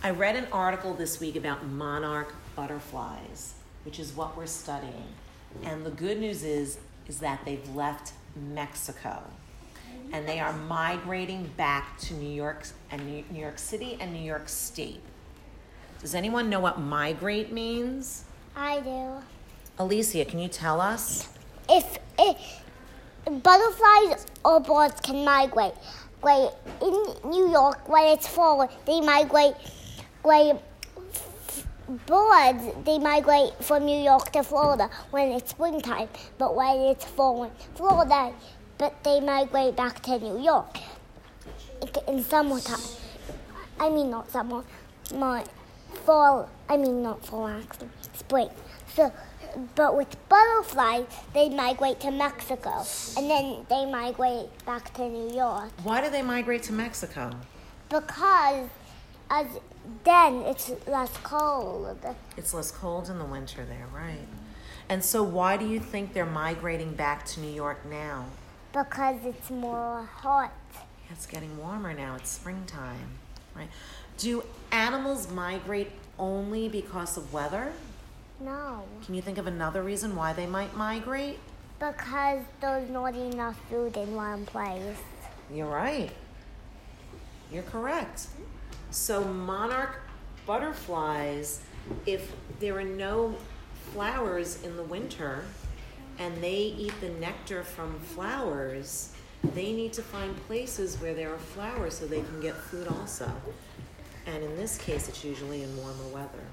I read an article this week about monarch butterflies, which is what we're studying. And the good news is is that they've left Mexico. And they are migrating back to New York and New York City and New York State. Does anyone know what migrate means? I do. Alicia, can you tell us? If, if butterflies or birds can migrate, like in New York when it's fall, they migrate. Like birds, they migrate from New York to Florida when it's springtime, but when it's fall in Florida, but they migrate back to New York in summertime. I mean, not summer, my fall. I mean, not fall actually, spring. So, but with butterflies, they migrate to Mexico, and then they migrate back to New York Why do they migrate to Mexico? because as then it's less cold. It's less cold in the winter there, right? And so, why do you think they're migrating back to New York now? Because it's more hot. It's getting warmer now. It's springtime, right? Do animals migrate only because of weather? No, Can you think of another reason why they might migrate? because there's not enough food in one place. You're right. You're correct. So, monarch butterflies, if there are no flowers in the winter and they eat the nectar from flowers, they need to find places where there are flowers so they can get food also. And in this case, it's usually in warmer weather.